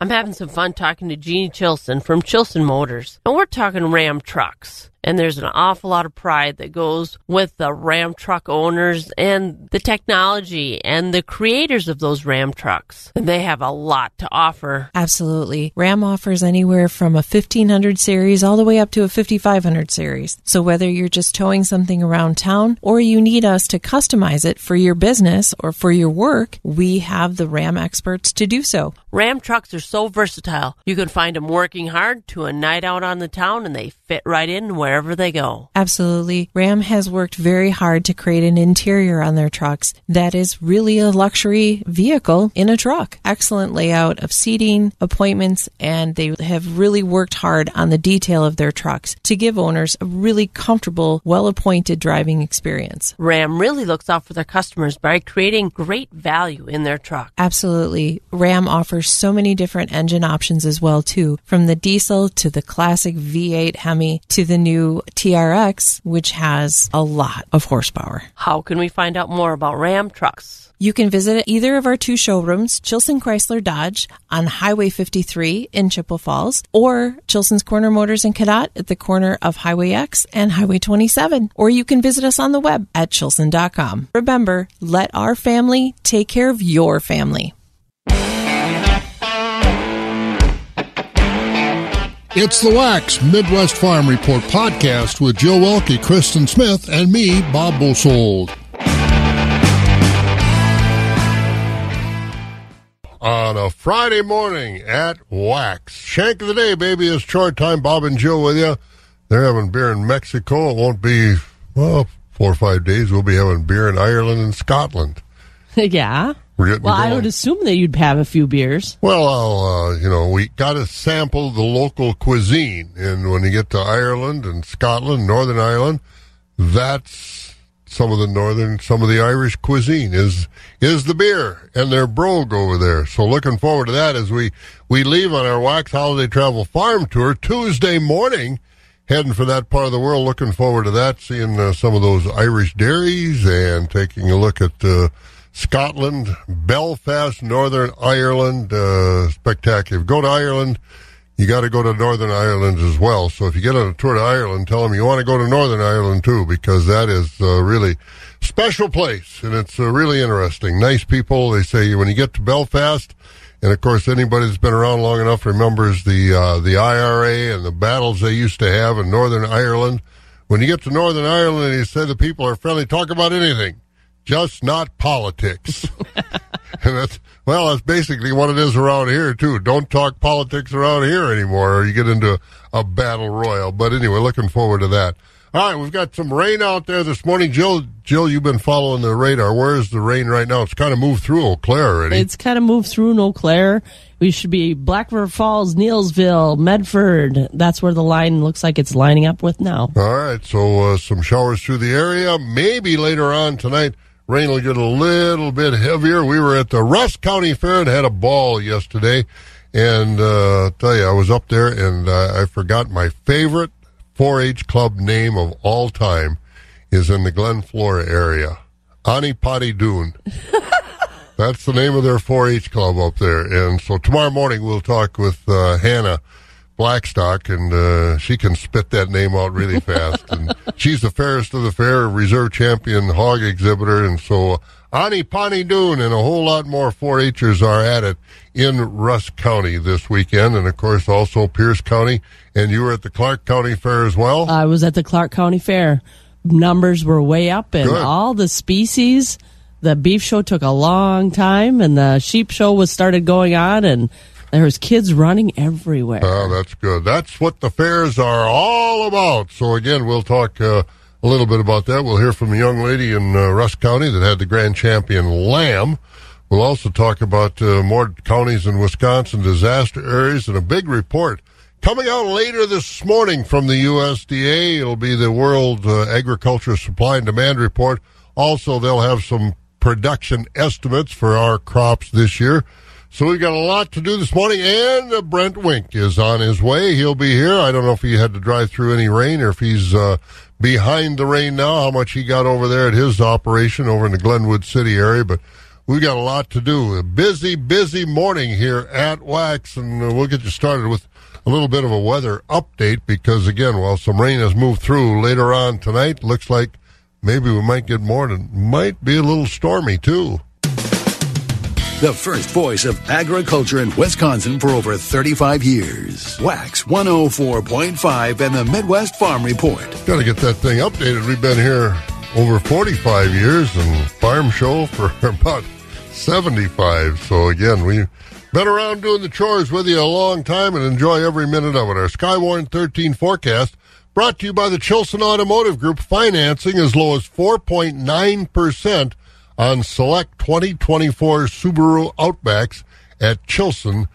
I'm having some fun talking to Jeannie Chilson from Chilson Motors, and we're talking Ram trucks. And there's an awful lot of pride that goes with the Ram truck owners and the technology and the creators of those Ram trucks. And they have a lot to offer. Absolutely. Ram offers anywhere from a 1500 series all the way up to a 5500 series. So whether you're just towing something around town or you need us to customize it for your business or for your work, we have the Ram experts to do so. Ram trucks are so versatile. You can find them working hard to a night out on the town and they fit right in wherever they go. Absolutely. Ram has worked very hard to create an interior on their trucks that is really a luxury vehicle in a truck. Excellent layout of seating, appointments, and they have really worked hard on the detail of their trucks to give owners a really comfortable, well appointed driving experience. Ram really looks out for their customers by creating great value in their truck. Absolutely. Ram offers so many different engine options as well too, from the diesel to the classic V8 Hemi to the new TRX, which has a lot of horsepower. How can we find out more about Ram trucks? You can visit either of our two showrooms, Chilson Chrysler Dodge on Highway 53 in Chippewa Falls, or Chilson's Corner Motors in Cadott at the corner of Highway X and Highway 27. Or you can visit us on the web at chilson.com. Remember, let our family take care of your family. It's the Wax Midwest Farm Report podcast with Joe Welke, Kristen Smith, and me, Bob Bosold. On a Friday morning at Wax. Shank of the day, baby. It's short time. Bob and Joe with you. They're having beer in Mexico. It won't be, well, four or five days. We'll be having beer in Ireland and Scotland. yeah. We're getting Well, I would assume that you'd have a few beers. Well, I'll, uh, you know, we got to sample the local cuisine. And when you get to Ireland and Scotland, Northern Ireland, that's some of the northern, some of the Irish cuisine is is the beer and their brogue over there. So looking forward to that as we we leave on our Wax Holiday Travel Farm Tour Tuesday morning, heading for that part of the world. Looking forward to that, seeing uh, some of those Irish dairies and taking a look at. Uh, Scotland, Belfast, Northern Ireland, uh, spectacular. Go to Ireland, you got to go to Northern Ireland as well. So if you get on a tour to Ireland, tell them you want to go to Northern Ireland too, because that is a really special place and it's uh, really interesting. Nice people. They say when you get to Belfast, and of course anybody that's been around long enough remembers the uh, the IRA and the battles they used to have in Northern Ireland. When you get to Northern Ireland and you say the people are friendly, talk about anything just not politics. and that's well, that's basically what it is around here too. Don't talk politics around here anymore, or you get into a battle royal. But anyway, looking forward to that. All right, we've got some rain out there this morning. Jill, Jill, you've been following the radar. Where is the rain right now? It's kind of moved through Eau Claire already. It's kind of moved through Eau Claire. We should be Black River Falls, Neillsville, Medford. That's where the line looks like it's lining up with now. All right, so uh, some showers through the area. Maybe later on tonight, rain will get a little bit heavier. We were at the Rusk County Fair and had a ball yesterday. And uh, I'll tell you, I was up there and uh, I forgot my favorite 4 H club name of all time is in the Glen Flora area Ani Potty Dune. That's the name of their 4 H club up there. And so tomorrow morning we'll talk with uh, Hannah. Blackstock, and uh, she can spit that name out really fast. and she's the fairest of the fair, reserve champion hog exhibitor, and so Ani Pani Dune and a whole lot more 4-Hers are at it in Rusk County this weekend, and of course also Pierce County. And you were at the Clark County Fair as well. I was at the Clark County Fair. Numbers were way up, and Good. all the species. The beef show took a long time, and the sheep show was started going on, and there was kids running everywhere. Oh, that's good. That's what the fairs are all about. So again, we'll talk uh, a little bit about that. We'll hear from a young lady in uh, Rusk County that had the grand champion lamb. We'll also talk about uh, more counties in Wisconsin disaster areas and a big report Coming out later this morning from the USDA, it'll be the World uh, Agriculture Supply and Demand Report. Also, they'll have some production estimates for our crops this year. So we've got a lot to do this morning, and uh, Brent Wink is on his way. He'll be here. I don't know if he had to drive through any rain or if he's uh, behind the rain now, how much he got over there at his operation over in the Glenwood City area, but we've got a lot to do. A busy, busy morning here at Wax, and uh, we'll get you started with a little bit of a weather update because, again, while some rain has moved through later on tonight, looks like maybe we might get more and might be a little stormy too. The first voice of agriculture in Wisconsin for over 35 years. Wax 104.5 and the Midwest Farm Report. Got to get that thing updated. We've been here over 45 years and Farm Show for about 75. So again, we've been around doing the chores with you a long time and enjoy every minute of it. Our Skywarn 13 forecast brought to you by the Chilson Automotive Group, financing as low as 4.9% on select 2024 Subaru Outbacks at chilson.com.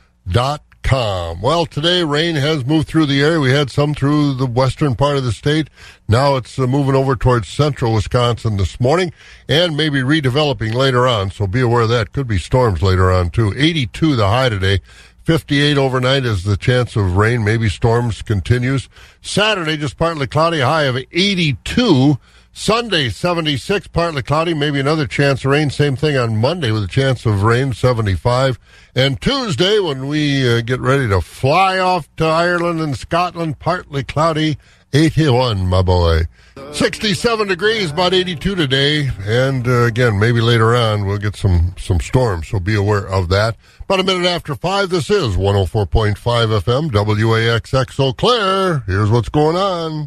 Well, today rain has moved through the area. We had some through the western part of the state. Now it's uh, moving over towards central Wisconsin this morning and maybe redeveloping later on. So be aware of that. Could be storms later on too. 82 the high today. 58 overnight is the chance of rain. Maybe storms continues. Saturday, just partly cloudy, high of 82. Sunday, 76, partly cloudy, maybe another chance of rain. Same thing on Monday with a chance of rain, 75. And Tuesday, when we uh, get ready to fly off to Ireland and Scotland, partly cloudy, 81, my boy. 67 degrees, about 82 today. And uh, again, maybe later on we'll get some, some storms, so be aware of that. About a minute after 5, this is 104.5 FM, WAXX Eau Claire. Here's what's going on.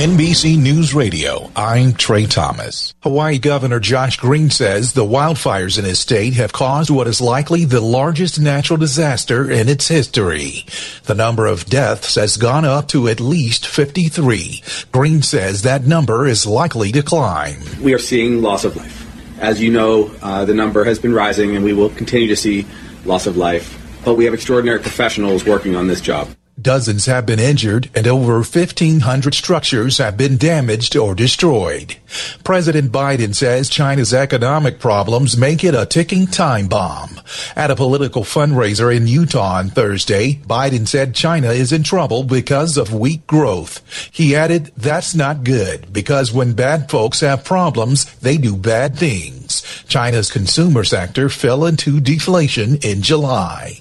NBC News Radio, I'm Trey Thomas. Hawaii Governor Josh Green says the wildfires in his state have caused what is likely the largest natural disaster in its history. The number of deaths has gone up to at least 53. Green says that number is likely to climb. We are seeing loss of life. As you know, uh, the number has been rising and we will continue to see loss of life. But we have extraordinary professionals working on this job. Dozens have been injured and over 1,500 structures have been damaged or destroyed. President Biden says China's economic problems make it a ticking time bomb. At a political fundraiser in Utah on Thursday, Biden said China is in trouble because of weak growth. He added, that's not good because when bad folks have problems, they do bad things. China's consumer sector fell into deflation in July.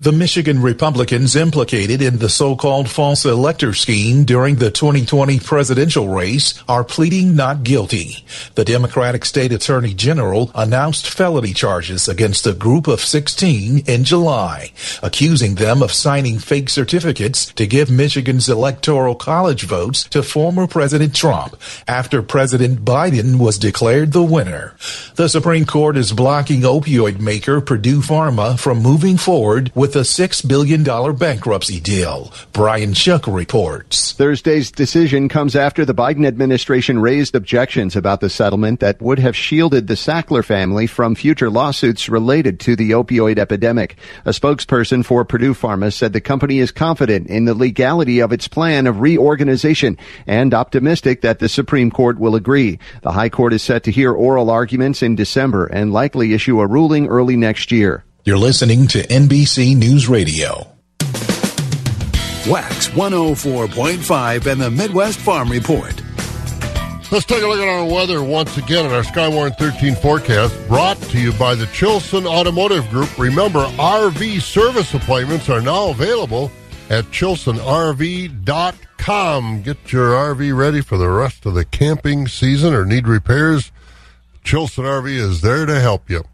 The Michigan Republicans implicated in the so-called false elector scheme during the 2020 presidential race are pleading not guilty. The Democratic State Attorney General announced felony charges against a group of 16 in July, accusing them of signing fake certificates to give Michigan's electoral college votes to former President Trump after President Biden was declared the winner. The Supreme Court is blocking opioid maker Purdue Pharma from moving forward with a $6 billion bankruptcy deal. Brian Shook reports. Thursday's decision comes after the Biden administration raised objections about the settlement that would have shielded the Sackler family from future lawsuits related to the opioid epidemic. A spokesperson for Purdue Pharma said the company is confident in the legality of its plan of reorganization and optimistic that the Supreme Court will agree. The High Court is set to hear oral arguments in December and likely issue a ruling early next year. You're listening to NBC News Radio. Wax 104.5 and the Midwest Farm Report. Let's take a look at our weather once again in our Skywarn 13 forecast brought to you by the Chilson Automotive Group. Remember, RV service appointments are now available at chilsonrv.com. Get your RV ready for the rest of the camping season or need repairs. Chilson RV is there to help you.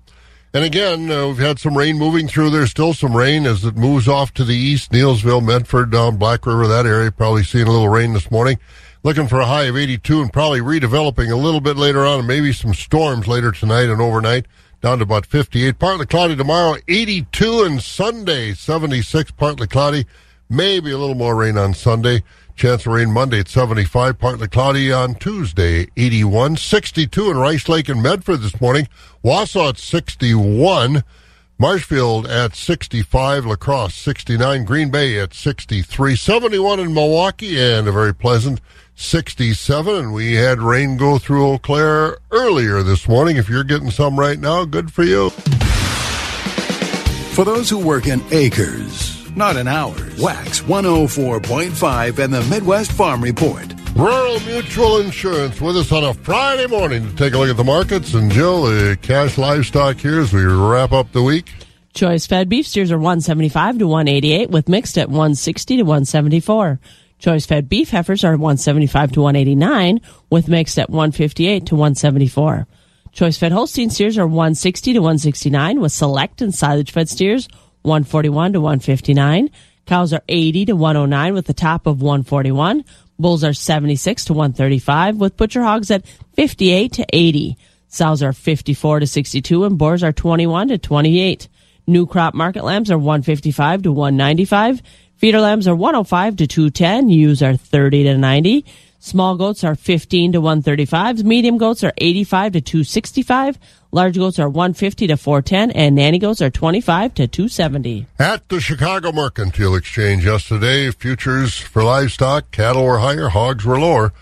And again, uh, we've had some rain moving through. There's still some rain as it moves off to the east, Neillsville, Medford, down Black River, that area. Probably seeing a little rain this morning. Looking for a high of 82 and probably redeveloping a little bit later on, and maybe some storms later tonight and overnight, down to about 58. Partly cloudy tomorrow, 82, and Sunday, 76, partly cloudy. Maybe a little more rain on Sunday. Chance of rain Monday at 75, partly cloudy on Tuesday, 81. 62 in Rice Lake and Medford this morning. Wausau at 61. Marshfield at 65, La Crosse 69, Green Bay at 63, 71 in Milwaukee, and a very pleasant 67. And we had rain go through Eau Claire earlier this morning. If you're getting some right now, good for you. For those who work in acres, not in hours, Wax 104.5 and the Midwest Farm Report. Rural Mutual Insurance with us on a Friday morning to take a look at the markets. And Jill, the cash livestock here as we wrap up the week. Choice fed beef steers are 175 to 188 with mixed at 160 to 174. Choice fed beef heifers are 175 to 189 with mixed at 158 to 174. Choice fed Holstein steers are 160 to 169 with select and silage fed steers 141 to 159. Cows are 80 to 109 with the top of 141. Bulls are 76 to 135 with butcher hogs at 58 to 80. Sows are 54 to 62 and boars are 21 to 28. New crop market lambs are 155 to 195. Feeder lambs are 105 to 210. Ewes are 30 to 90. Small goats are 15 to 135. Medium goats are 85 to 265. Large goats are 150 to 410. And nanny goats are 25 to 270. At the Chicago Mercantile Exchange yesterday, futures for livestock, cattle were higher, hogs were lower.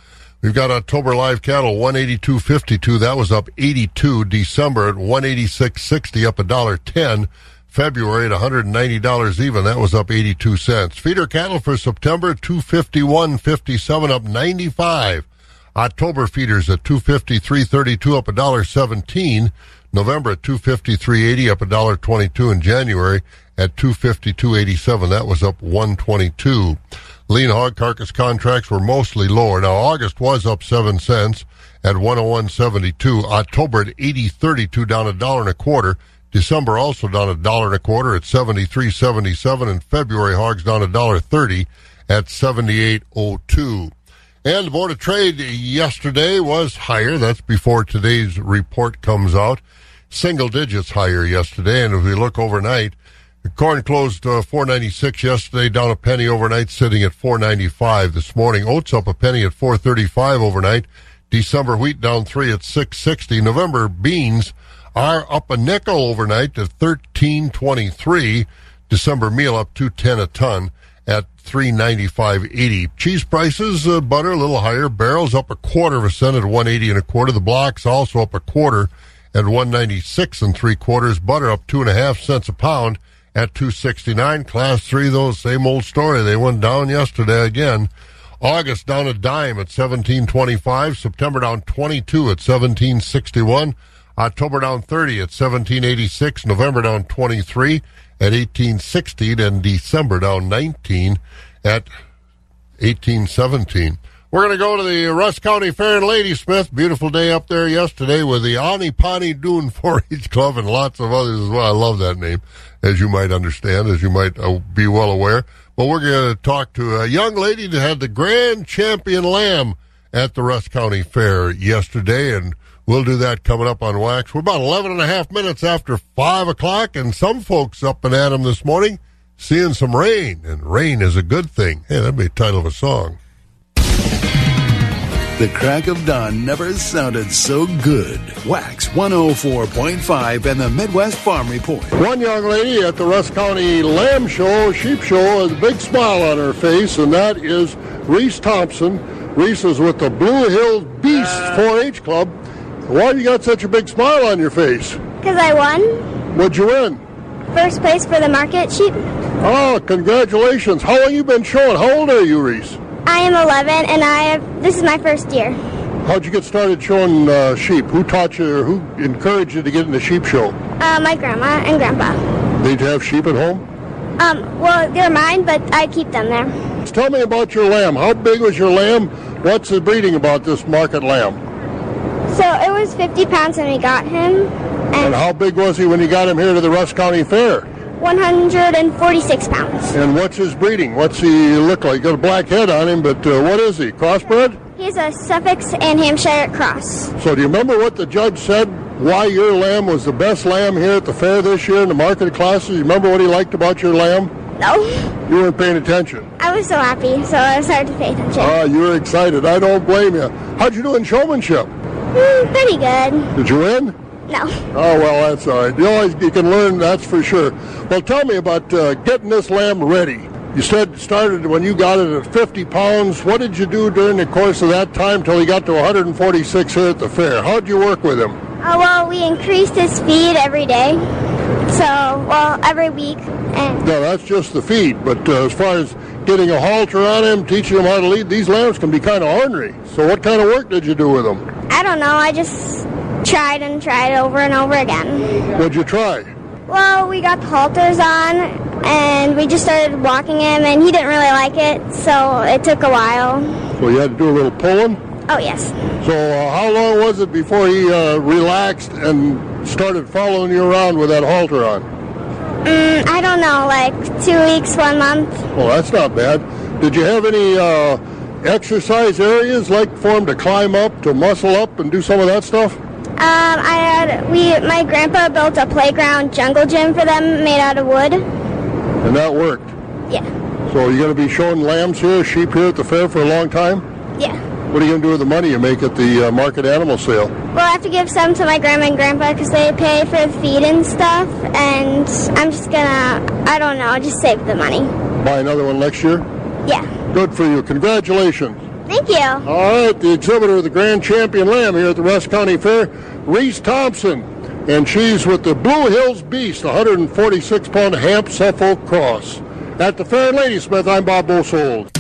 We've got October live cattle 182.52. That was up 82. December at 186.60, up a dollar 10. February at $190 even. That was up 82 cents. Feeder cattle for September 251.57 up 95. October feeders at 253.32 up a dollar 17. November at 253.80 up a dollar 22 in January at 252.87. That was up 122. Lean hog carcass contracts were mostly lower. Now August was up 7 cents at 101.72. October at 80.32 down a dollar and a quarter. December also down a dollar and a quarter at seventy three seventy seven, and February hogs down a dollar thirty at seventy eight oh two. And the Board of Trade yesterday was higher. That's before today's report comes out. Single digits higher yesterday, and if we look overnight, corn closed uh, 496 yesterday, down a penny overnight, sitting at 495 this morning. Oats up a penny at 435 overnight. December wheat down three at 660. November beans are up a nickel overnight to 1323. December meal up 210 a ton at 395.80. Cheese prices, uh, butter a little higher. Barrels up a quarter of a cent at 180 and a quarter. The blocks also up a quarter at 196 and three quarters. Butter up two and a half cents a pound at 269. Class three, though, same old story. They went down yesterday again. August down a dime at 1725. September down 22 at 1761. October down 30 at 1786, November down 23 at 1816, and December down 19 at 1817. We're going to go to the Rusk County Fair in Ladysmith. Beautiful day up there yesterday with the Anipani Dune 4-H Club and lots of others as well. I love that name, as you might understand, as you might uh, be well aware. But we're going to talk to a young lady that had the grand champion lamb at the Rusk County Fair yesterday, and We'll do that coming up on Wax. We're about 11 and a half minutes after 5 o'clock, and some folks up and at 'em this morning seeing some rain, and rain is a good thing. Hey, that'd be the title of a song. The crack of dawn never sounded so good. Wax 104.5 and the Midwest Farm Report. One young lady at the Rusk County Lamb Show, Sheep Show, has a big smile on her face, and that is Reese Thompson. Reese is with the Blue Hills Beast uh, 4-H Club. Why you got such a big smile on your face? Because I won What'd you win? first place for the market sheep. Oh, congratulations. How long you been showing? How old are you, Reese? I am 11 and I have, this is my first year. How'd you get started showing uh, sheep? Who taught you or who encouraged you to get in the sheep show? Uh, my grandma and grandpa. Did you have sheep at home? Um, well, they're mine, but I keep them there. Tell me about your lamb. How big was your lamb? What's the breeding about this market lamb? So it was 50 pounds when we got him And and how big was he when you got him here to the Rusk County Fair? 146 pounds. And what's his breeding? What's he look like? Got a black head on him, but uh, what is he? Crossbred? He's a Suffolk and Hampshire cross. So do you remember what the judge said? Why your lamb was the best lamb here at the fair this year in the market classes? You remember what he liked about your lamb? No, You weren't paying attention. I was so happy, so I started to pay attention. Ah, you were excited. I don't blame you. How'd you do in showmanship? Hmm, pretty good. Did you win? No. Oh well, that's all right. You always you can learn. That's for sure. Well, tell me about uh, getting this lamb ready. You said started when you got it at 50 pounds. What did you do during the course of that time till he got to 146 here at the fair? How'd you work with him? Uh, well, we increased his feed every day. So, well, every week. And No, that's just the feed. But uh, as far as getting a halter on him, teaching him how to lead, these lambs can be kind of ornery. So what kind of work did you do with them? I don't know, I just tried and tried over and over again. What'd you try? Well, we got the halters on and we just started walking him and he didn't really like it, so it took a while. So you had to do a little pulling. Oh, yes. So uh, how long was it before he uh, relaxed and started following you around with that halter on? Mm, I don't know, like two weeks, one month. Well, that's not bad. Did you have any uh, exercise areas like for them to climb up, to muscle up, and do some of that stuff? Um, I had we my grandpa built a playground jungle gym for them made out of wood. And that worked. Yeah, So you're going to be showing lambs here, sheep here at the fair for a long time? yeah. What are you going to do with the money you make at the uh, market animal sale? Well, I have to give some to my grandma and grandpa because they pay for the feed and stuff. And I'm just gonna, I don't know, just save the money. Buy another one next year? Yeah. Good for you. Congratulations. Thank you. All right, the exhibitor of the Grand Champion Lamb here at the West County Fair, Reese Thompson. And she's with the Blue Hills Beast, 146 pound Hamp Suffolk Cross. At the fair in Ladysmith, I'm Bob Bosold.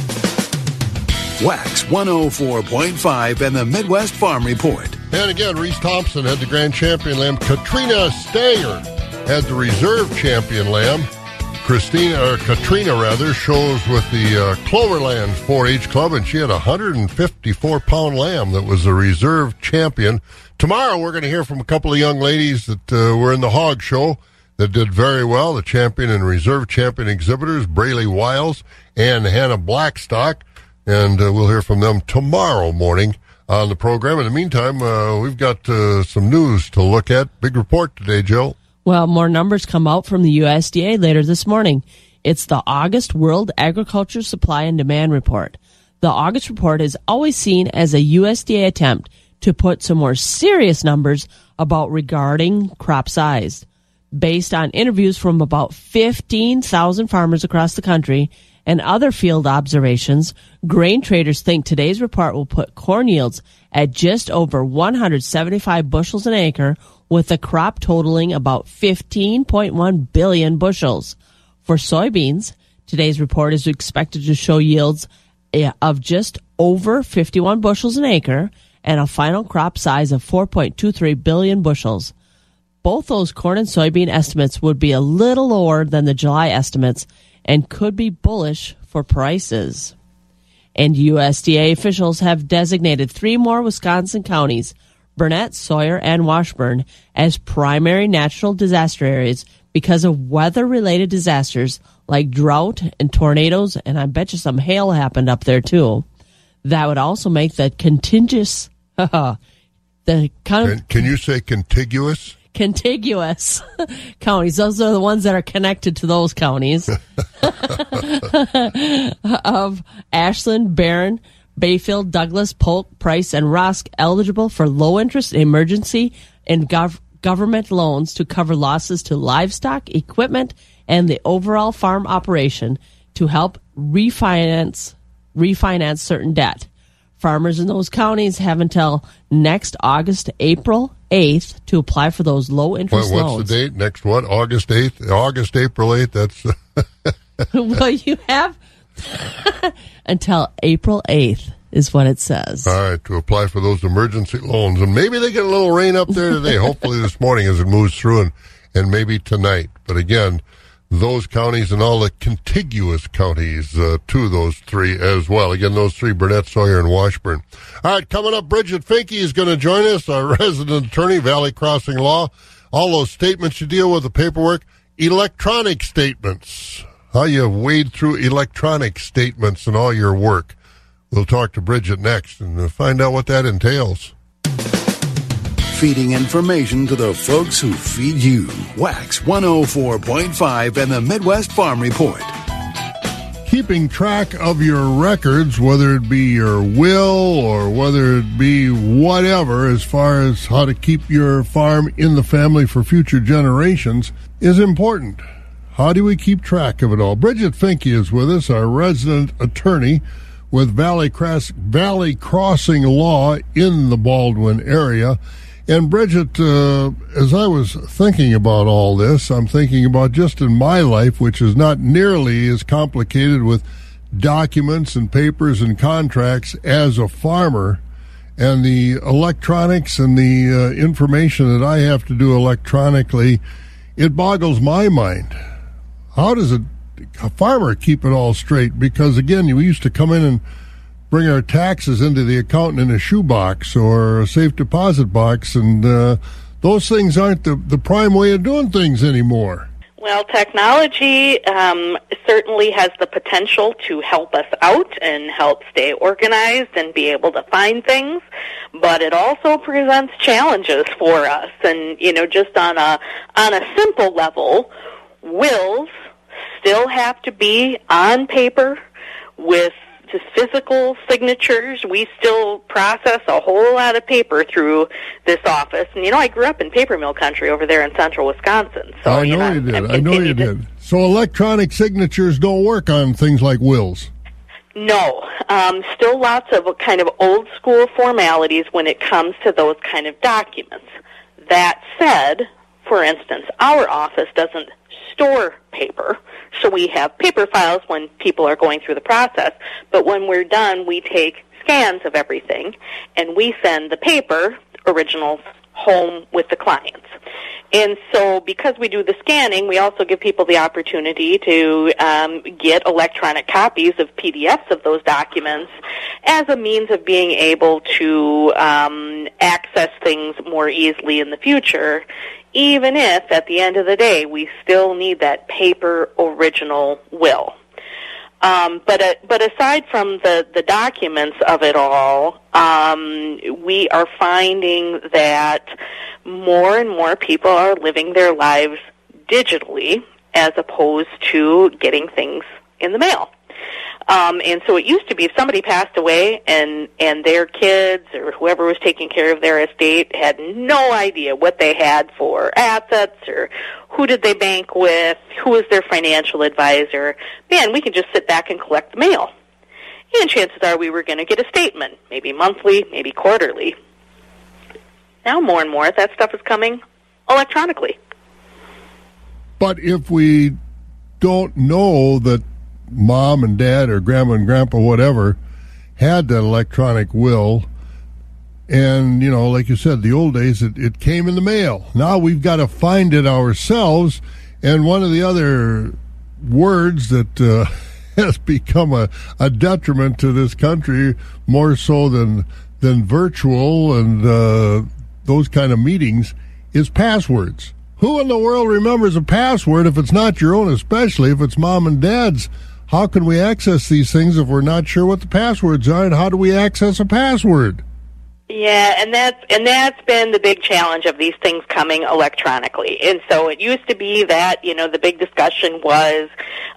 Wax 104.5 and the Midwest Farm Report. And again, Reese Thompson had the Grand Champion Lamb. Katrina Stayer had the Reserve Champion Lamb. Christina, or Katrina rather, shows with the uh, Cloverland 4-H Club, and she had a 154-pound lamb that was the Reserve Champion. Tomorrow, we're going to hear from a couple of young ladies that uh, were in the Hog Show that did very well. The champion and reserve champion exhibitors, Brayley Wiles and Hannah Blackstock, and uh, we'll hear from them tomorrow morning on the program. In the meantime, uh, we've got uh, some news to look at. Big report today, Jill. Well, more numbers come out from the USDA later this morning. It's the August World Agriculture Supply and Demand Report. The August report is always seen as a USDA attempt to put some more serious numbers about regarding crop size. Based on interviews from about 15,000 farmers across the country and other field observations, grain traders think today's report will put corn yields at just over 175 bushels an acre with a crop totaling about 15.1 billion bushels. For soybeans, today's report is expected to show yields eh, of just over 51 bushels an acre and a final crop size of 4.23 billion bushels. Both those corn and soybean estimates would be a little lower than the July estimates and could be bullish for prices. And USDA officials have designated three more Wisconsin counties, Burnett, Sawyer, and Washburn, as primary natural disaster areas because of weather related disasters like drought and tornadoes, and I bet you some hail happened up there too. That would also make the contiguous, the con- Can, can you say contiguous? contiguous counties. Those are the ones that are connected to those counties of Ashland, Barron, Bayfield, Douglas, Polk, Price, and Rusk eligible for low interest emergency and gov- government loans to cover losses to livestock, equipment, and the overall farm operation to help refinance refinance certain debt. Farmers in those counties have until next August, April 8th to apply for those low interest what's loans. What's the date? Next what? August 8th? August, April 8th? That's well, you have until April 8th is what it says. all right to apply for those emergency loans. And maybe they get a little rain up there today. Hopefully this morning as it moves through and, and maybe tonight. But again, those counties and all the contiguous counties uh, to those three as well. Again, those three, Burnett, Sawyer, and Washburn. All right, coming up, Bridget Finke is going to join us, our resident attorney, Valley Crossing Law. All those statements you deal with, the paperwork, electronic statements. How you wade through electronic statements and all your work. We'll talk to Bridget next and uh, find out what that entails. Feeding information to the folks who feed you. Wax 104.5 and the Midwest Farm Report. keeping track of your records, whether it be your will or whether it be whatever, as far as how to keep your farm in the family for future generations, is important. How do we keep track of it all? Bridget Finke is with us, our resident attorney with Valley, Cross- Valley Crossing Law in the Baldwin area. And Bridget, uh, as I was thinking about all this, I'm thinking about just in my life, which is not nearly as complicated with documents and papers and contracts as a farmer, and the electronics and the uh, information that I have to do electronically, it boggles my mind. How does a, farmer keep it all straight? Because again, we used to come in and bring our taxes into the accountant in a shoebox or a safe deposit box, and uh, those things aren't the, the prime way of doing things anymore. Well, technology um, certainly has the potential to help us out and help stay organized and be able to find things, but it also presents challenges for us. And you know, just on a on a simple level, wills still have to be on paper with to physical signatures. We still process a whole lot of paper through this office. And you know, I grew up in paper mill country over there in central Wisconsin. So I know you know, you did. I'm know you to- did. So electronic signatures don't work on things like wills. No, um, still lots of kind of old school formalities when it comes to those kind of documents. That said, for instance, our office doesn't store paper, so we have paper files when people are going through the process, but when we're done, we take scans of everything and we send the paper originals home with the clients. And so, because we do the scanning, we also give people the opportunity to um, get electronic copies of PDFs of those documents as a means of being able to um, access things more easily in the future, even if at the end of the day we still need that paper original will. Um, but uh, but aside from the the documents of it all, um, we are finding that more and more people are living their lives digitally as opposed to getting things in the mail. Um, and so it used to be if somebody passed away and and their kids or whoever was taking care of their estate had no idea what they had for assets or who did they bank with, who was their financial advisor. Man, we can just sit back and collect the mail. And chances are we were going to get a statement, maybe monthly, maybe quarterly. Now more and more that stuff is coming electronically. But if we don't know that mom and dad or grandma and grandpa, whatever, had that electronic will, and you know, like you said, the old days it, it came in the mail. Now we've got to find it ourselves. And one of the other words that uh, has become a, a detriment to this country more so than than virtual and uh, those kind of meetings is passwords. Who in the world remembers a password if it's not your own, especially if it's mom and dad's? How can we access these things if we're not sure what the passwords are, and how do we access a password? Yeah, and that's and that's been the big challenge of these things coming electronically. And so it used to be that you know the big discussion was,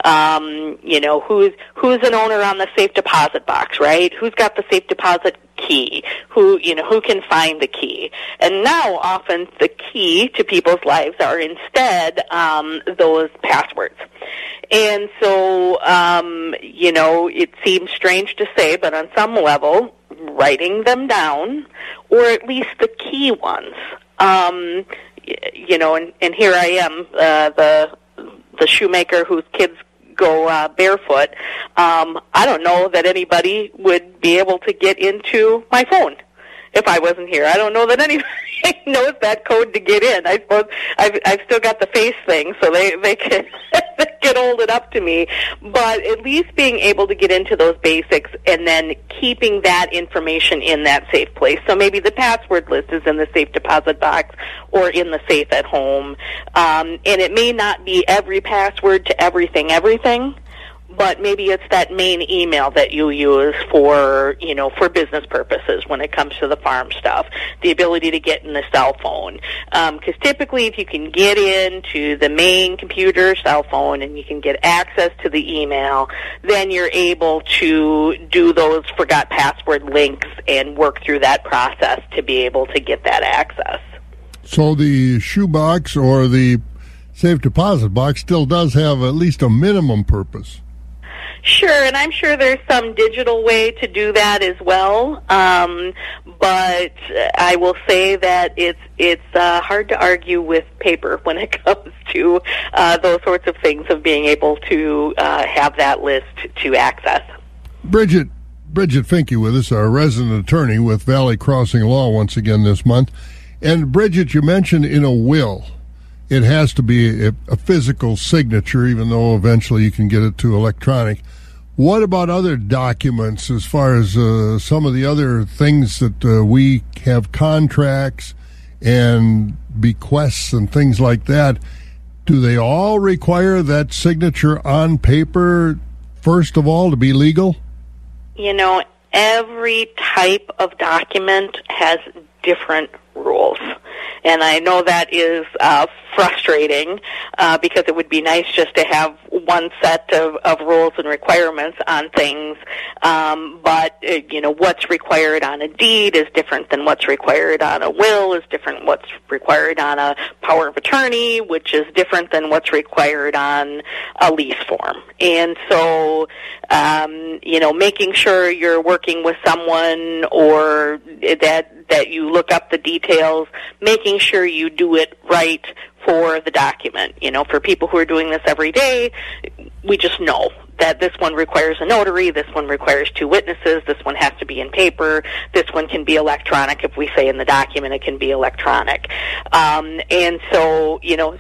um, you know, who's who's an owner on the safe deposit box, right? Who's got the safe deposit key? Who you know who can find the key? And now often the key to people's lives are instead um, those passwords. And so, um, you know, it seems strange to say, but on some level, writing them down, or at least the key ones. Um, you know, and, and here I am, uh, the the shoemaker whose kids go uh, barefoot. Um, I don't know that anybody would be able to get into my phone if I wasn't here. I don't know that anybody knows that code to get in. I suppose I've I've still got the face thing, so they they can they can hold it up to me. But at least being able to get into those basics and then keeping that information in that safe place. So maybe the password list is in the safe deposit box or in the safe at home, um, and it may not be every password to everything, everything but maybe it's that main email that you use for you know for business purposes when it comes to the farm stuff the ability to get in the cell phone. Because um, typically if you can get into the main computer cell phone and you can get access to the email then you're able to do those forgot password links and work through that process to be able to get that access. So the shoebox or the safe deposit box still does have at least a minimum purpose Sure, and I'm sure there's some digital way to do that as well. Um, but I will say that it's it's uh, hard to argue with paper when it comes to uh, those sorts of things of being able to uh, have that list to access. Bridget, Bridget Finke with us, our resident attorney with Valley Crossing Law once again this month. And Bridget, you mentioned in a will it has to be a, a, physical signature, even though eventually you can get it to electronic. What about other documents as far as uh, some of the other things that uh, we have contracts and bequests and things like that? Do they all require that signature on paper, first of all, to be legal? You know, every type of document has different rules. And I know that is uh, frustrating uh, because it would be nice just to have one set of, of rules and requirements on things. Um, but uh, you know what's required on a deed is different than what's required on a will. Is different what's required on a power of attorney, which is different than what's required on a lease form. And so, um, you know, making sure you're working with someone or that that you look up the details, making sure you do it right for the document. You know, for people who are doing this every day, we just know that this one requires a notary, this one requires two witnesses, this one has to be in paper, this one can be electronic. If we say in the document it can be electronic. Um, and so, you know,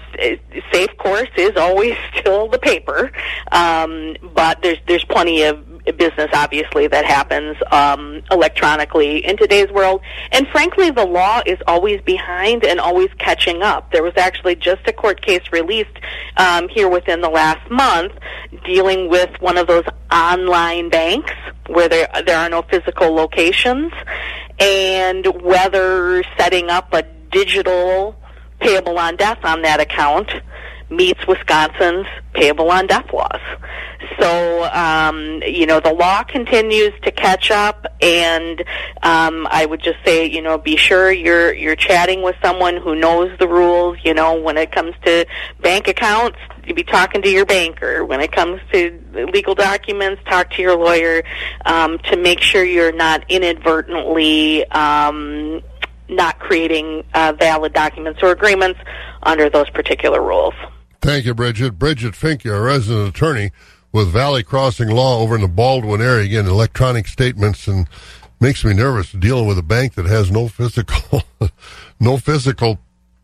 safe course is always still the paper, um, but there's there's plenty of business, obviously, that happens um, electronically in today's world. And frankly, the law is always behind and always catching up. There was actually just a court case released um, here within the last month dealing with one of those online banks where there there are no physical locations, and whether setting up a digital payable on death on that account meets Wisconsin's payable on death laws. So, um, you know, the law continues to catch up, and um, I would just say, you know, be sure you're you're chatting with someone who knows the rules. You know, when it comes to bank accounts, you be talking to your banker. When it comes to legal documents, talk to your lawyer um, to make sure you're not inadvertently. Um, not creating uh, valid documents or agreements under those particular rules. Thank you, Bridget. Bridget Finke, a resident attorney with Valley Crossing Law over in the Baldwin area. Again, electronic statements and makes me nervous dealing with a bank that has no physical, no physical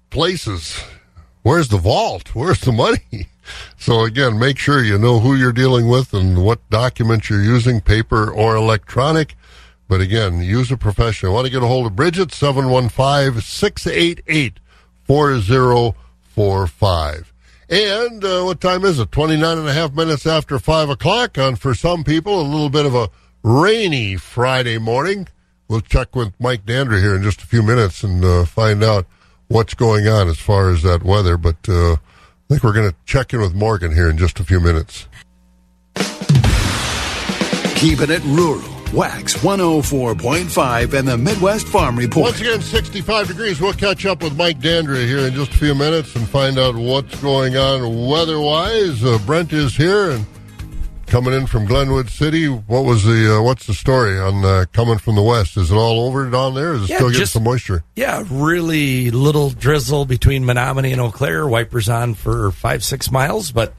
places. Where's the vault? Where's the money? So again, make sure you know who you're dealing with and what documents you're using, paper or electronic. But again, use a professional. Want to get a hold of Bridget? 715 688 4045. And uh, what time is it? 29 and a half minutes after 5 o'clock on, for some people, a little bit of a rainy Friday morning. We'll check with Mike Dandry here in just a few minutes and uh, find out what's going on as far as that weather. But uh, I think we're going to check in with Morgan here in just a few minutes. Keeping it rural Wax 104.5 and the Midwest Farm Report. Once again, 65 degrees. We'll catch up with Mike Dandria here in just a few minutes and find out what's going on weather wise. Uh, Brent is here and coming in from Glenwood City. What was the uh, what's the story on uh, coming from the west? Is it all over down there? Is it yeah, still getting just, some moisture? Yeah, really little drizzle between Menomonie and Eau Claire. Wipers on for five six miles, but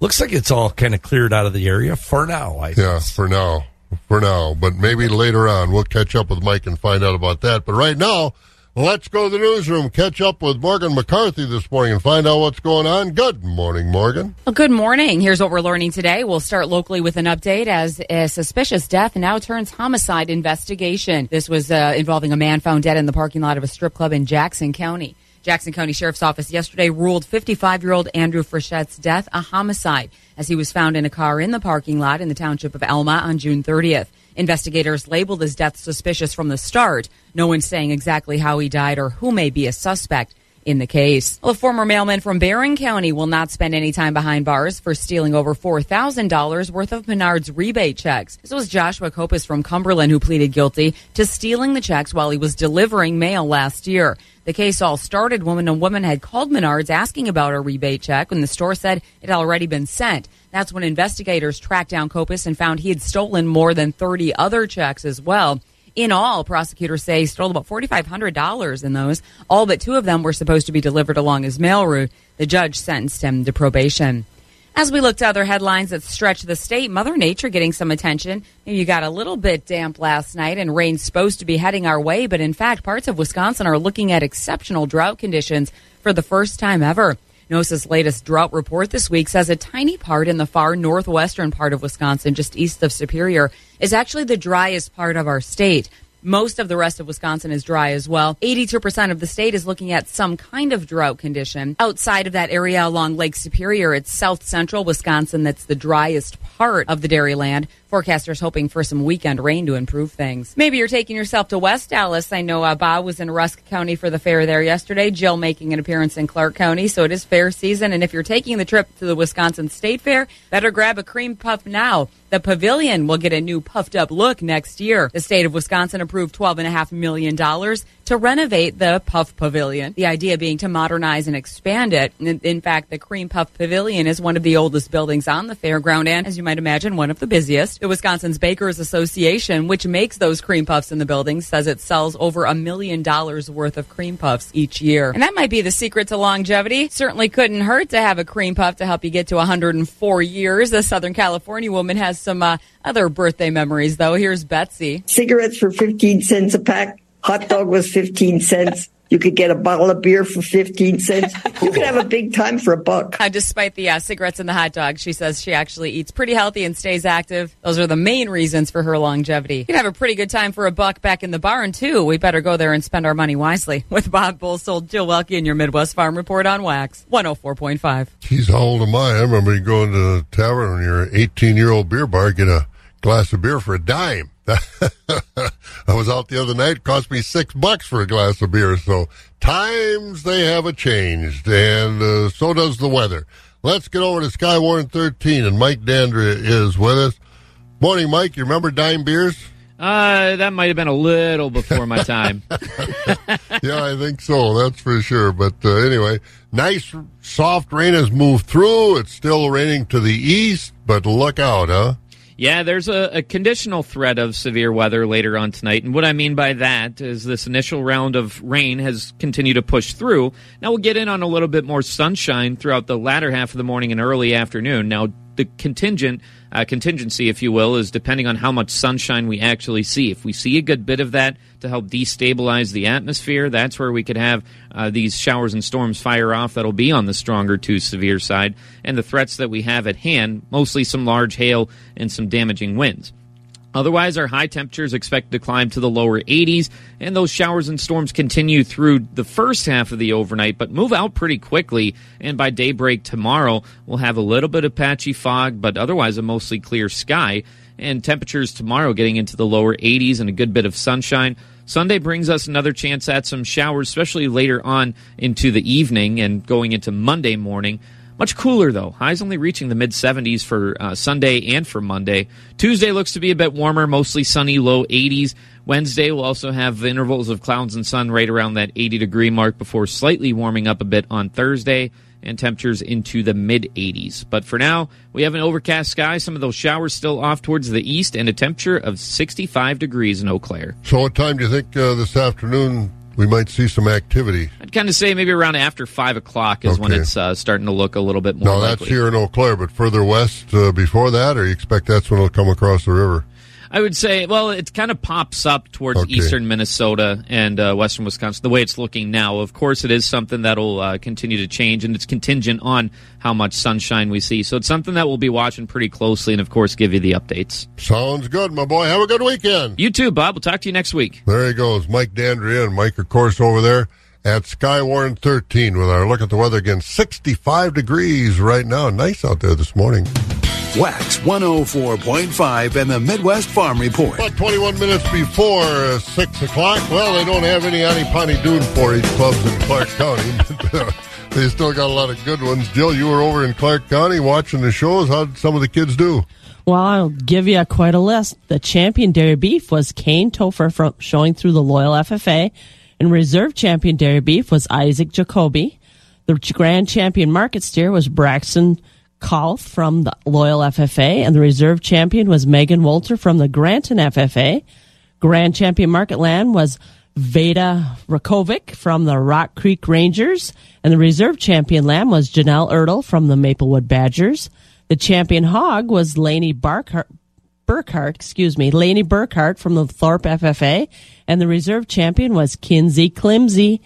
looks like it's all kind of cleared out of the area for now. I yeah, guess. for now for now. But maybe later on we'll catch up with Mike and find out about that. But right now, let's go to the newsroom, catch up with Morgan McCarthy this morning and find out what's going on. Good morning, Morgan. Well, good morning. Here's what we're learning today. We'll start locally with an update as a suspicious death now turns homicide investigation. This was uh, involving a man found dead in the parking lot of a strip club in Jackson County. Jackson County Sheriff's Office yesterday ruled 55 year old Andrew Frichette's death a homicide as he was found in a car in the parking lot in the township of Elma on June 30th. Investigators labeled his death suspicious from the start. No one's saying exactly how he died or who may be a suspect in the case. Well, a former mailman from Barron County will not spend any time behind bars for stealing over $4,000 worth of Menards rebate checks. This was Joshua Copus from Cumberland who pleaded guilty to stealing the checks while he was delivering mail last year. The case all started when a woman had called Menards asking about a rebate check when the store said it had already been sent. That's when investigators tracked down Copus and found he had stolen more than 30 other checks as well. In all, prosecutors say stole about $4,500 in those. All but two of them were supposed to be delivered along his mail route. The judge sentenced him to probation. As we look to other headlines that stretch the state, Mother Nature getting some attention. You got a little bit damp last night, and rain's supposed to be heading our way, but in fact, parts of Wisconsin are looking at exceptional drought conditions for the first time ever. NOAA's latest drought report this week says a tiny part in the far northwestern part of Wisconsin, just east of Superior, is actually the driest part of our state. Most of the rest of Wisconsin is dry as well. 82% of the state is looking at some kind of drought condition. Outside of that area along Lake Superior, it's south central Wisconsin that's the driest part of the Dairyland. Forecasters hoping for some weekend rain to improve things. Maybe you're taking yourself to West Allis. I know uh, Bob was in Rusk County for the fair there yesterday. Jill making an appearance in Clark County, so it is fair season. And if you're taking the trip to the Wisconsin State Fair, better grab a cream puff now. The pavilion will get a new puffed up look next year. The state of Wisconsin approved $12.5 million to renovate the Puff Pavilion. The idea being to modernize and expand it. In, in fact, the Cream Puff Pavilion is one of the oldest buildings on the fairground and, as you might imagine, one of the busiest. The Wisconsin's Bakers Association, which makes those cream puffs in the building, says it sells over a million dollars worth of cream puffs each year. And that might be the secret to longevity. Certainly couldn't hurt to have a cream puff to help you get to 104 years. A Southern California woman has some uh, other birthday memories, though. Here's Betsy. Cigarettes for 15 cents a pack. Hot dog was 15 cents. You could get a bottle of beer for 15 cents. You could have a big time for a buck. Uh, despite the uh, cigarettes and the hot dog, she says she actually eats pretty healthy and stays active. Those are the main reasons for her longevity. You can have a pretty good time for a buck back in the barn, too. We better go there and spend our money wisely. With Bob Bosold, Jill Welke, and your Midwest Farm Report on Wax 104.5. Geez, how old am I? I remember you going to the tavern when you're an 18 year old beer bar, get a glass of beer for a dime. I was out the other night. Cost me six bucks for a glass of beer. So times they have a changed, and uh, so does the weather. Let's get over to Skywarn 13, and Mike Dandria is with us. Morning, Mike. You remember dime beers? Uh, that might have been a little before my time. yeah, I think so. That's for sure. But uh, anyway, nice soft rain has moved through. It's still raining to the east, but look out, huh? Yeah, there's a, a, conditional threat of severe weather later on tonight. And what I mean by that is this initial round of rain has continued to push through. Now we'll get in on a little bit more sunshine throughout the latter half of the morning and early afternoon. Now, the contingent uh, contingency, if you will, is depending on how much sunshine we actually see. If we see a good bit of that to help destabilize the atmosphere, that's where we could have uh, these showers and storms fire off. That'll be on the stronger to severe side, and the threats that we have at hand, mostly some large hail and some damaging winds. Otherwise, our high temperatures expect to climb to the lower 80s, and those showers and storms continue through the first half of the overnight, but move out pretty quickly. And by daybreak tomorrow, we'll have a little bit of patchy fog, but otherwise a mostly clear sky. And temperatures tomorrow getting into the lower 80s and a good bit of sunshine. Sunday brings us another chance at some showers, especially later on into the evening and going into Monday morning. Much cooler though. Highs only reaching the mid 70s for uh, Sunday and for Monday. Tuesday looks to be a bit warmer, mostly sunny, low 80s. Wednesday will also have intervals of clouds and sun right around that 80 degree mark before slightly warming up a bit on Thursday and temperatures into the mid 80s. But for now, we have an overcast sky, some of those showers still off towards the east, and a temperature of 65 degrees in Eau Claire. So, what time do you think uh, this afternoon we might see some activity. I'd kind of say maybe around after five o'clock is okay. when it's uh, starting to look a little bit more. No, that's here in Eau Claire, but further west uh, before that, or you expect that's when it'll come across the river? I would say, well, it kind of pops up towards okay. eastern Minnesota and uh, western Wisconsin. The way it's looking now, of course, it is something that'll uh, continue to change, and it's contingent on how much sunshine we see. So it's something that we'll be watching pretty closely, and of course, give you the updates. Sounds good, my boy. Have a good weekend. You too, Bob. We'll talk to you next week. There he goes, Mike Dandria, and Mike, of course, over there at Skywarn 13 with our look at the weather again. 65 degrees right now. Nice out there this morning. Wax 104.5 and the Midwest Farm Report. About 21 minutes before uh, 6 o'clock. Well, they don't have any Ani Pani Dune 4-H clubs in Clark County. But, uh, they still got a lot of good ones. Jill, you were over in Clark County watching the shows. How did some of the kids do? Well, I'll give you quite a list. The champion dairy beef was Kane Topher from showing through the Loyal FFA, and reserve champion dairy beef was Isaac Jacoby. The grand champion market steer was Braxton Kolf from the Loyal FFA, and the reserve champion was Megan Walter from the Granton FFA. Grand champion market land was Veda Rakovic from the Rock Creek Rangers, and the reserve champion lamb was Janelle Ertl from the Maplewood Badgers. The champion hog was Laney Barkhart, Burkhart, excuse me, Laney Burkhart from the Thorpe FFA, and the reserve champion was Kinsey Klimsey,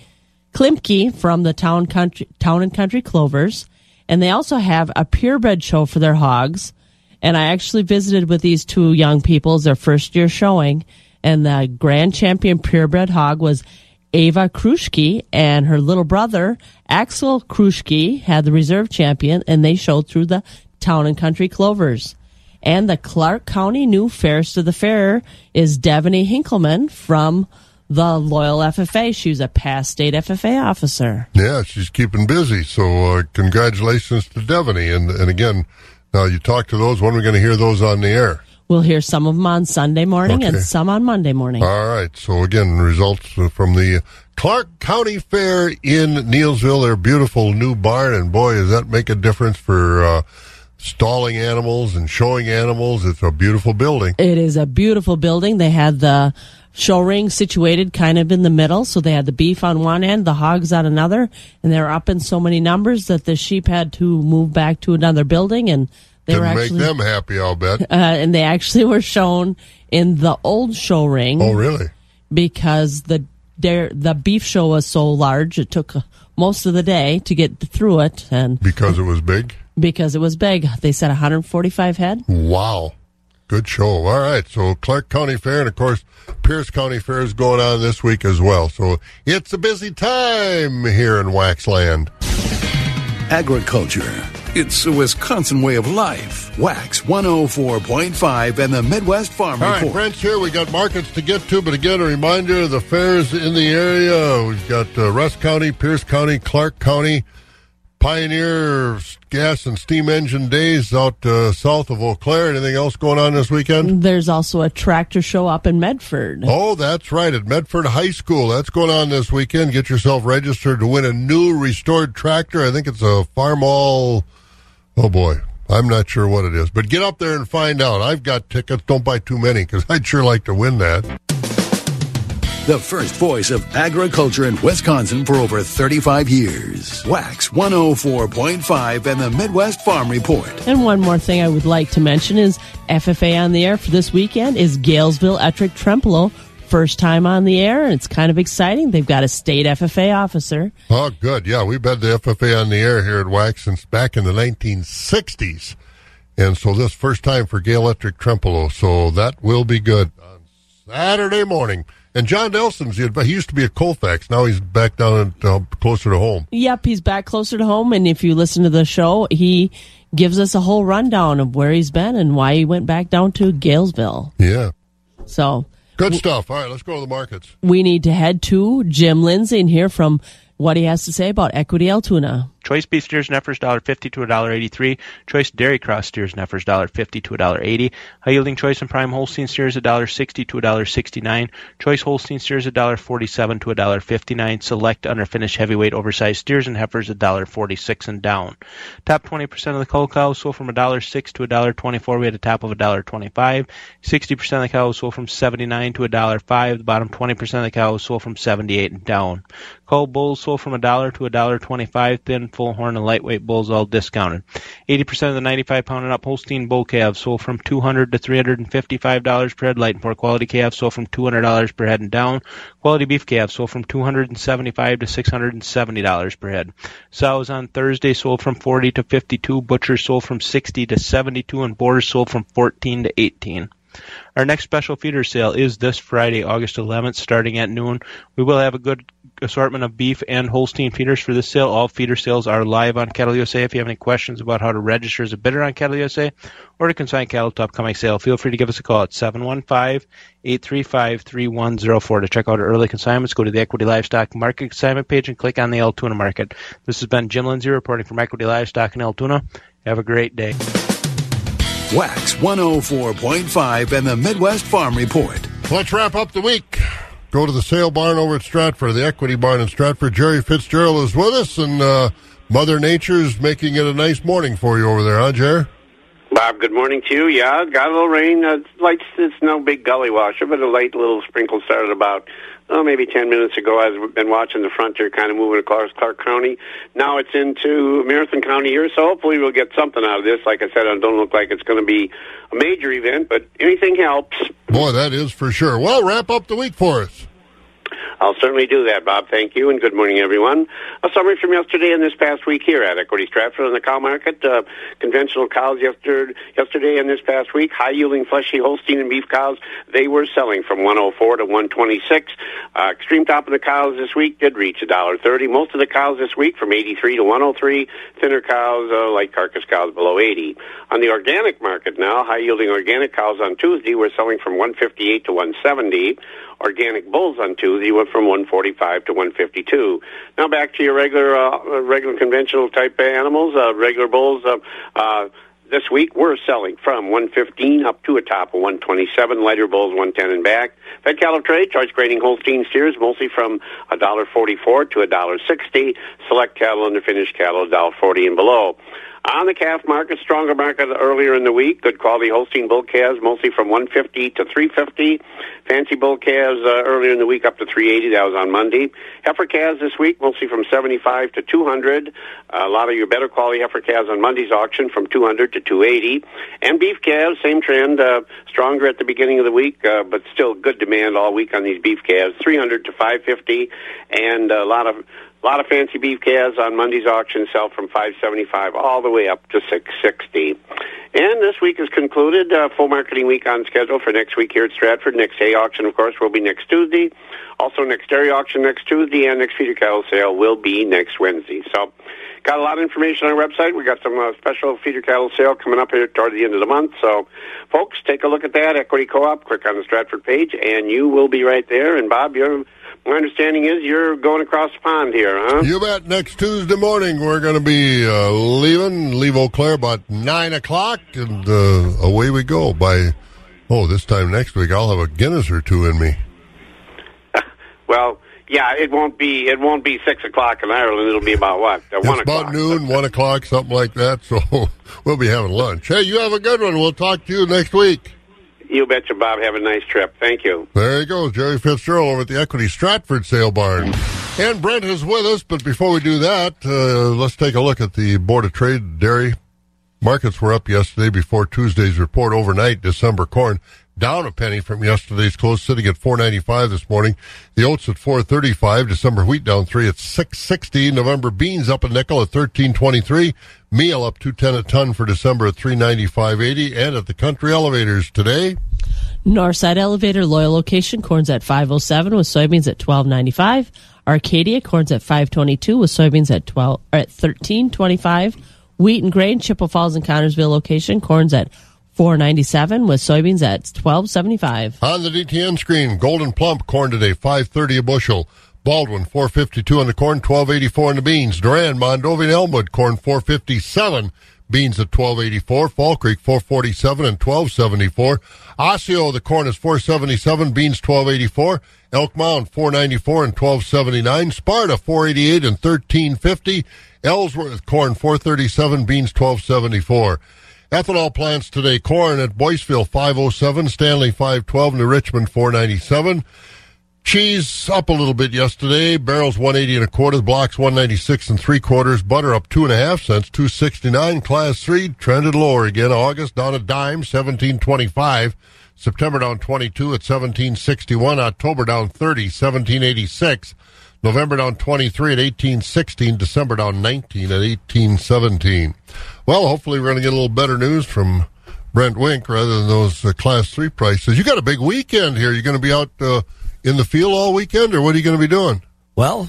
Klimke from the Town Country Town and Country Clovers, and they also have a purebred show for their hogs. And I actually visited with these two young people, their first year showing, and the grand champion purebred hog was Ava Kruschke and her little brother Axel Kruschke had the reserve champion, and they showed through the Town and Country Clovers. And the Clark County new fairest of the fair is Devaney Hinkleman from the Loyal FFA. She was a past state FFA officer. Yeah, she's keeping busy. So uh, congratulations to Devaney. And, and again, now you talk to those. When are we going to hear those on the air? We'll hear some of them on Sunday morning Okay. and some on Monday morning. All right. So again, results from the Clark County Fair in Neillsville. Their beautiful new barn, and boy, does that make a difference for uh, stalling animals and showing animals. It's a beautiful building. It is a beautiful building. They had the show ring situated kind of in the middle. So they had the beef on one end, the hogs on another, and they were up in so many numbers that the sheep had to move back to another building and they Didn't were make actually, them happy, I'll bet. uh, and they actually were shown in the old show ring. Oh, really? Because the the beef show was so large, it took uh, most of the day to get through it, and Because it was big? because it was big, they said 145 head. Wow. Good show. All right. So Clark County Fair and of course Pierce County Fair is going on this week as well. So it's a busy time here in Waxland. Agriculture. It's a Wisconsin way of life. Wax 104.5 and the Midwest Farm All right, Report. Brent's here. We got markets to get to, but again, a reminder: of the fairs in the area. We've got uh, Rusk County, Pierce County, Clark County, Pioneer Gas and Steam Engine Days out uh, south of Eau Claire. Anything else going on this weekend? There's also a tractor show up in Medford. Oh, that's right. At Medford High School. That's going on this weekend. Get yourself registered to win a new restored tractor. I think it's a Farmall. Oh, boy. I'm not sure what it is. But get up there and find out. I've got tickets. Don't buy too many because I'd sure like to win that. The first voice of agriculture in Wisconsin for over 35 years. Wax 104.5 and the Midwest Farm Report. And one more thing I would like to mention is FFA on the air for this weekend is Galesville Ettrick Trempealeau. First time on the air, and it's kind of exciting. They've got a state FFA officer. Oh, good. Yeah, we've had the FFA on the air here at Wax since back in the 1960s. And so this first time for Gale Ettrick Trempealeau. So that will be good on Saturday morning. And John Nelson's, he he used to be at Colfax. Now he's back down at, uh, closer to home. Yep, he's back closer to home, and if you listen to the show, he gives us a whole rundown of where he's been and why he went back down to Galesville. Yeah. So Good stuff. All right, let's go to the markets. we need to head to Jim Lindsay and hear from what he has to say about Equity Altoona. Choice beef steers and heifers $1.50 to $1.83. Choice dairy cross steers and heifers $1.50 to $1.80. High yielding choice and prime Holstein steers $1.60 to $1.69. Choice Holstein steers $1.47 to $1.59. Select underfinished heavyweight oversized steers and heifers $1.46 and down. Top 20% of the cull cows sold from $1.06 to $1.24. We had a top of $1.25. 60% of the cows sold from 79 to $1.05. The bottom 20% of the cows sold from 78 and down. Cull bulls sold from $1 to $1.25. Thin, full horn, and lightweight bulls all discounted. 80% of the 95 pound and up Holstein bull calves sold from 200 to $355 per head. Light and poor quality calves sold from $200 per head and down. Quality beef calves sold from $275 to $670 per head. Sows on Thursday sold from 40 to 52. Butchers sold from 60 to 72, and boars sold from 14 to 18. Our next special feeder sale is this Friday, August 11th, starting at noon. We will have a good assortment of beef and Holstein feeders for this sale. All feeder sales are live on Cattle USA. If you have any questions about how to register as a bidder on Cattle USA or to consign cattle to upcoming sale, feel free to give us a call at 715-835-3104. To check out our early consignments, go to the Equity Livestock Market Consignment page and click on the Altoona Market. This has been Jim Lindsay reporting from Equity Livestock in Altoona. Have a great day. Wax 104.5 and the Midwest Farm Report. Let's wrap up the week. Go to the sale barn over at Stratford, the Equity Barn in Stratford. Jerry Fitzgerald is with us, and uh, Mother Nature's making it a nice morning for you over there, huh, Jerry? Bob, good morning to you. Yeah, got a little rain. Uh, light, it's no big gully washer, but a light little sprinkle started about oh, maybe 10 minutes ago. I've been watching the frontier kind of moving across Clark County. Now it's into Marathon County here, so hopefully we'll get something out of this. Like I said, it don't look like it's going to be a major event, but anything helps. Boy, that is for sure. Well, wrap up the week for us. I'll certainly do that, Bob. Thank you, and good morning, everyone. A summary from yesterday and this past week here at Equity Stratford on the cow market. Uh, conventional cows yesterday, yesterday and this past week, high-yielding fleshy Holstein and beef cows, they were selling from 104 to 126. Uh, extreme top of the cows this week did reach $1.30. Most of the cows this week from 83 to 103. Thinner cows, uh, light carcass cows below 80. On the organic market now, high-yielding organic cows on Tuesday were selling from 158 to 170 organic bulls on Tuesday went from 145 to 152. Now back to your regular, uh, regular conventional type animals. Uh, regular bulls uh, uh, this week we're selling from 115 up to a top of 127. Lighter bulls 110 and back. Fed cattle trade choice grading Holstein steers mostly from a dollar 44 to a dollar 60. Select cattle under finished cattle dollar 40 and below. On the calf market, stronger market earlier in the week. Good quality Holstein bull calves, mostly from 150 to 350. Fancy bull calves uh, earlier in the week up to 380. That was on Monday. Heifer calves this week, mostly from 75 to 200. Uh, a lot of your better quality heifer calves on Monday's auction from 200 to 280. And beef calves, same trend, uh, stronger at the beginning of the week, uh, but still good demand all week on these beef calves, 300 to 550, and a lot of a lot of fancy beef calves on Monday's auction sell from 575 all the way up to 660. And this week is concluded. Uh, full marketing week on schedule for next week here at Stratford. Next hay auction, of course, will be next Tuesday. Also, next dairy auction next Tuesday, and next feeder cattle sale will be next Wednesday. So, got a lot of information on our website. We got some uh, special feeder cattle sale coming up here toward the end of the month. So, folks, take a look at that. Equity Co-op. Click on the Stratford page, and you will be right there. And Bob, you're my understanding is you're going across the pond here, huh? You bet. Next Tuesday morning, we're going to be uh, leaving, leave Eau Claire about 9 o'clock, and uh, away we go. By, oh, this time next week, I'll have a Guinness or two in me. well, yeah, it won't be it won't be six o'clock in Ireland. It'll be about what? Uh, it's one about o'clock. noon, one o'clock, something like that. So we'll be having lunch. Hey, you have a good one. We'll talk to you next week. You betcha, Bob. Have a nice trip. Thank you. There you go, Jerry Fitzgerald over at the Equity Stratford Sale Barn. And Brent is with us, but before we do that, uh, let's take a look at the Board of Trade dairy. Markets were up yesterday before Tuesday's report overnight. December corn down a penny from yesterday's close, sitting at 495 this morning. The oats at 435. December wheat down three at 660. November beans up a nickel at 1323. Meal up 210 a ton for December at 395.80. And at the country elevators today. Northside Elevator Loyal location corns at 507 with soybeans at 12.95. Arcadia corns at 522 with soybeans at 12 or at 13.25. Wheat and grain Chippewa Falls and Connorsville location corns at 497 with soybeans at 1275. On the DTN screen, Gold'n Plump corn today 530 a bushel. Baldwin 452 on the corn, 1284 on the beans. Durand, Mondovi, Elmwood corn 457. Beans at 1284. Fall Creek 447 and 1274. Osseo, the corn is 477. Beans 1284. Elk Mound 494 and 1279. Sparta 488 and 1350. Ellsworth corn 437. Beans 1274. Ethanol plants today. Corn at Boyceville 507, Stanley 512, New Richmond 497. Cheese up a little bit yesterday. Barrels 180 and a quarter. Blocks 196 and three quarters. Butter up two and a half cents. 269. Class three trended lower again. August down a dime. 1725. September down 22 at 1761. October down 30. 1786. November down 23 at 1816. December down 19 at 1817. Well, hopefully we're going to get a little better news from Brent Wink rather than those uh, Class 3 prices. You got a big weekend here. You're going to be out uh, in the field all weekend, or what are you going to be doing? Well,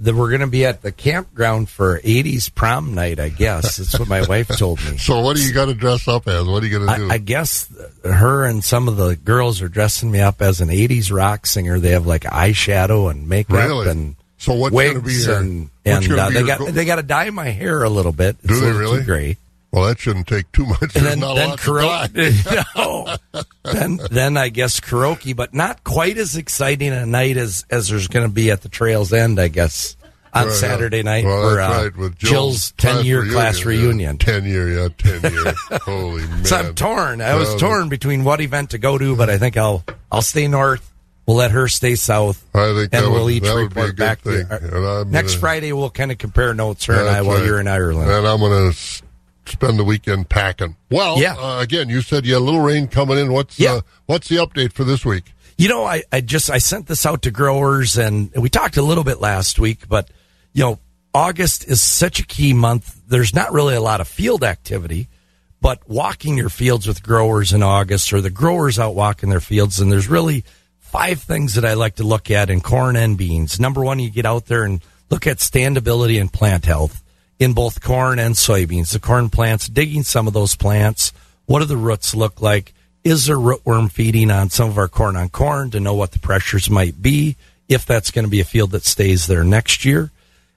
that we're going to be at the campground for 80s prom night, I guess. That's what my wife told me. So what do you got to dress up as? What are you going to do? I, I guess her and some of the girls are dressing me up as an 80s rock singer. They have like eyeshadow and makeup Really? and So what's wigs gonna be your- and, and uh, they got go- they got to dye my hair a little bit. It's Do they really? Gray. well, that shouldn't take too much. And then not a then to karaoke. no. then then I guess karaoke, but not quite as exciting a night as as there's going to be at the Trails End. I guess on Right, Saturday yeah. night Well, for uh, right, with Jill's ten year class reunion. Yeah. Ten year, yeah, ten year. Holy man! So I'm torn. I was Well, torn between what event to go to, but I think I'll I'll stay north. We'll let her stay south. I think and we'll would- each that be a report back thing. to next gonna- Friday. We'll kind of compare notes, her and I, while right. you're in Ireland. And I'm going to spend the weekend packing. Well, Yeah. uh, again, you said you had a little rain coming in. What's uh, what's the update for this week? You know, I, I just I sent this out to growers, and we talked a little bit last week, but you know, August is such a key month. There's not really a lot of field activity, but walking your fields with growers in August, or the growers out walking their fields, and there's really five things that I like to look at in corn and beans. Number one, you get out there and look at standability and plant health in both corn and soybeans. The corn plants, digging some of those plants. What do the roots look like? Is there rootworm feeding on some of our corn on corn to know what the pressures might be? If that's going to be a field that stays there next year.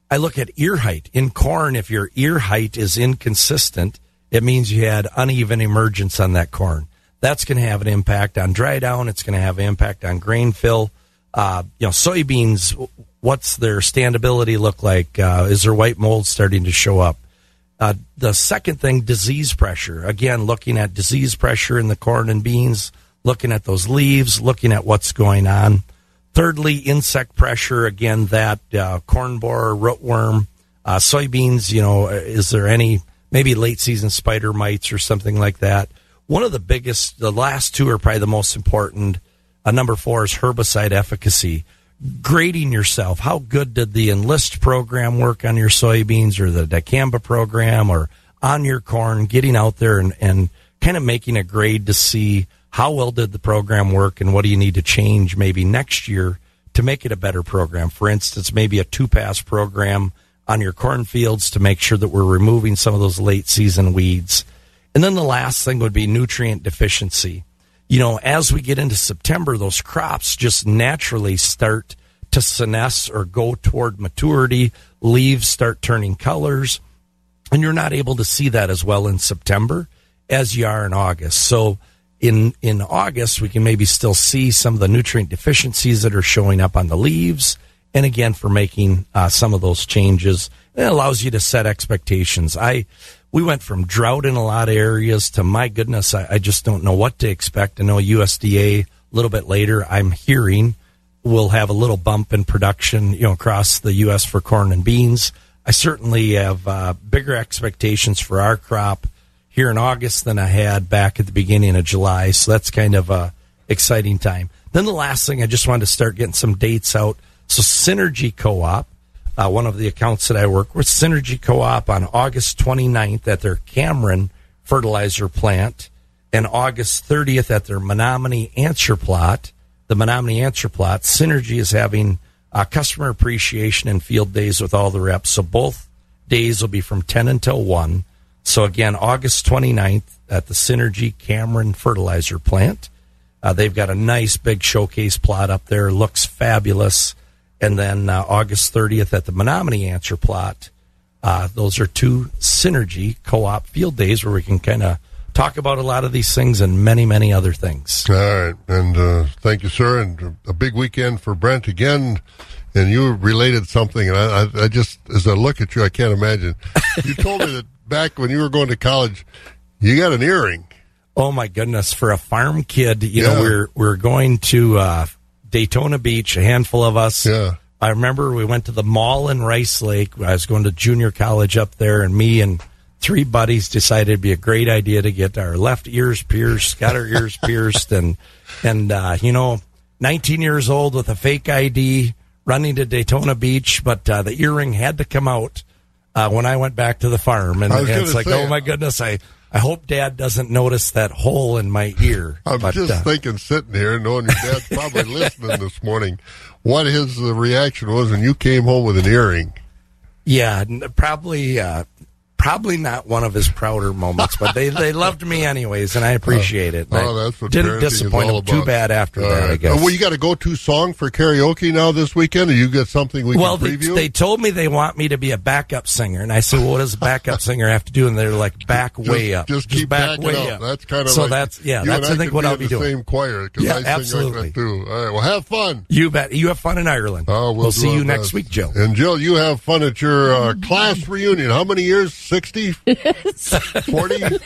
I look at ear height. In corn, if your ear height is inconsistent, it means you had uneven emergence on that corn. That's going to have an impact on dry down. It's going to have an impact on grain fill. Uh, you know, soybeans, what's their standability look like? Uh, is there white mold starting to show up? Uh, the second thing, disease pressure. Again, looking at disease pressure in the corn and beans, looking at those leaves, looking at what's going on. Thirdly, insect pressure. Again, that uh, corn borer, rootworm, uh, soybeans. You know, is there any maybe late season spider mites or something like that? One of the biggest, the last two are probably the most important. Uh, number four is herbicide efficacy. Grading yourself. How good did the Enlist program work on your soybeans or the dicamba program or on your corn? Getting out there and, and kind of making a grade to see how well did the program work and what do you need to change maybe next year to make it a better program. For instance, maybe a two pass program on your cornfields to make sure that we're removing some of those late season weeds. And then the last thing would be nutrient deficiency. You know, as we get into September, those crops just naturally start to senesce or go toward maturity. Leaves start turning colors. And you're not able to see that as well in September as you are in August. So in, in August, we can maybe still see some of the nutrient deficiencies that are showing up on the leaves. And again, for making uh, some of those changes, it allows you to set expectations. I, we went from drought in a lot of areas to my goodness, I, I just don't know what to expect. I know USDA a little bit later, I'm hearing we'll have a little bump in production, you know, across the U.S. for corn and beans. I certainly have uh, bigger expectations for our crop here in August than I had back at the beginning of July. So that's kind of a exciting time. Then the last thing, I just wanted to start getting some dates out. So Synergy Co-op, uh, one of the accounts that I work with, Synergy Co-op on August 29th at their Cameron fertilizer plant and August 30th at their Menomonie answer plot, the Menomonie answer plot. Synergy is having uh, customer appreciation and field days with all the reps. So both days will be from 10 until 1. So again, August 29th at the Synergy Cameron fertilizer plant. Uh, they've got a nice big showcase plot up there. Looks fabulous. And then uh, August 30th at the Menomonie Answer plot. Uh, those are two Synergy co-op field days where we can kind of talk about a lot of these things and many, many other things. All right, and uh, thank you, sir. And a big weekend for Brent again. And you related something, and I, I, I just, as I look at you, I can't imagine. You told me that back when you were going to college, you got an earring. Oh my goodness! For a farm kid, you Yeah. know, we're we're going to uh, Daytona Beach. A handful of us. Yeah. I remember we went to the mall in Rice Lake. I was going to junior college up there, and me and three buddies decided it'd be a great idea to get our left ears pierced, got our ears pierced, and and uh, you know, 19 years old with a fake ID, running to Daytona Beach, but uh, the earring had to come out uh, when I went back to the farm, and, and it's like, say- oh my goodness, I I hope Dad doesn't notice that hole in my ear. I'm but, just uh, thinking, sitting here, knowing your dad's probably listening this morning, what his uh, reaction was when you came home with an earring. Yeah, probably. Uh, Probably not one of his prouder moments, but they, they loved me anyways, and I appreciate it. Oh, that's what didn't disappoint him too bad after All that. I guess. Well, you got a go-to song for karaoke now this weekend, or you got something we well, can they, preview? they told me they want me to be a backup singer, and I said, well, "What does a backup singer have to do?" And they're like, "Back way up, Just keep back way up. up." That's kind of so like that's yeah. That's and I think what be I'll in be the doing. Same choir, Yeah, I sing absolutely. like. All right, well, have fun. You bet. You have fun in Ireland. Oh, we'll, we'll see you next week, Joe. And Jill, you have fun at your uh, class reunion. How many years? 60? 40?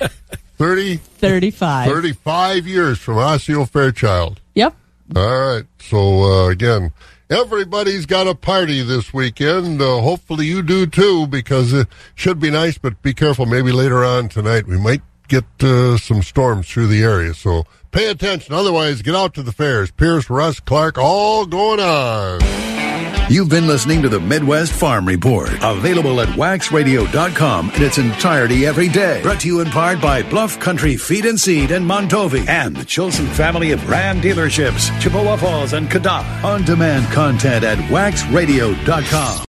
30? 35. 35 years from Osseo Fairchild. Yep. All right. So, uh, again, everybody's got a party this weekend. Uh, hopefully you do too, because it should be nice, but be careful. Maybe later on tonight we might get uh, some storms through the area. So pay attention. Otherwise, get out to the fairs. Pierce, Rusk, Clark, all going on. You've been listening to the Midwest Farm Report, available at waxradio.com in its entirety every day. Brought to you in part by Bluff Country Feed and Seed in Mondovi and the Chilson family of Ram dealerships, Chippewa Falls and Cadott. On demand content at waxradio.com.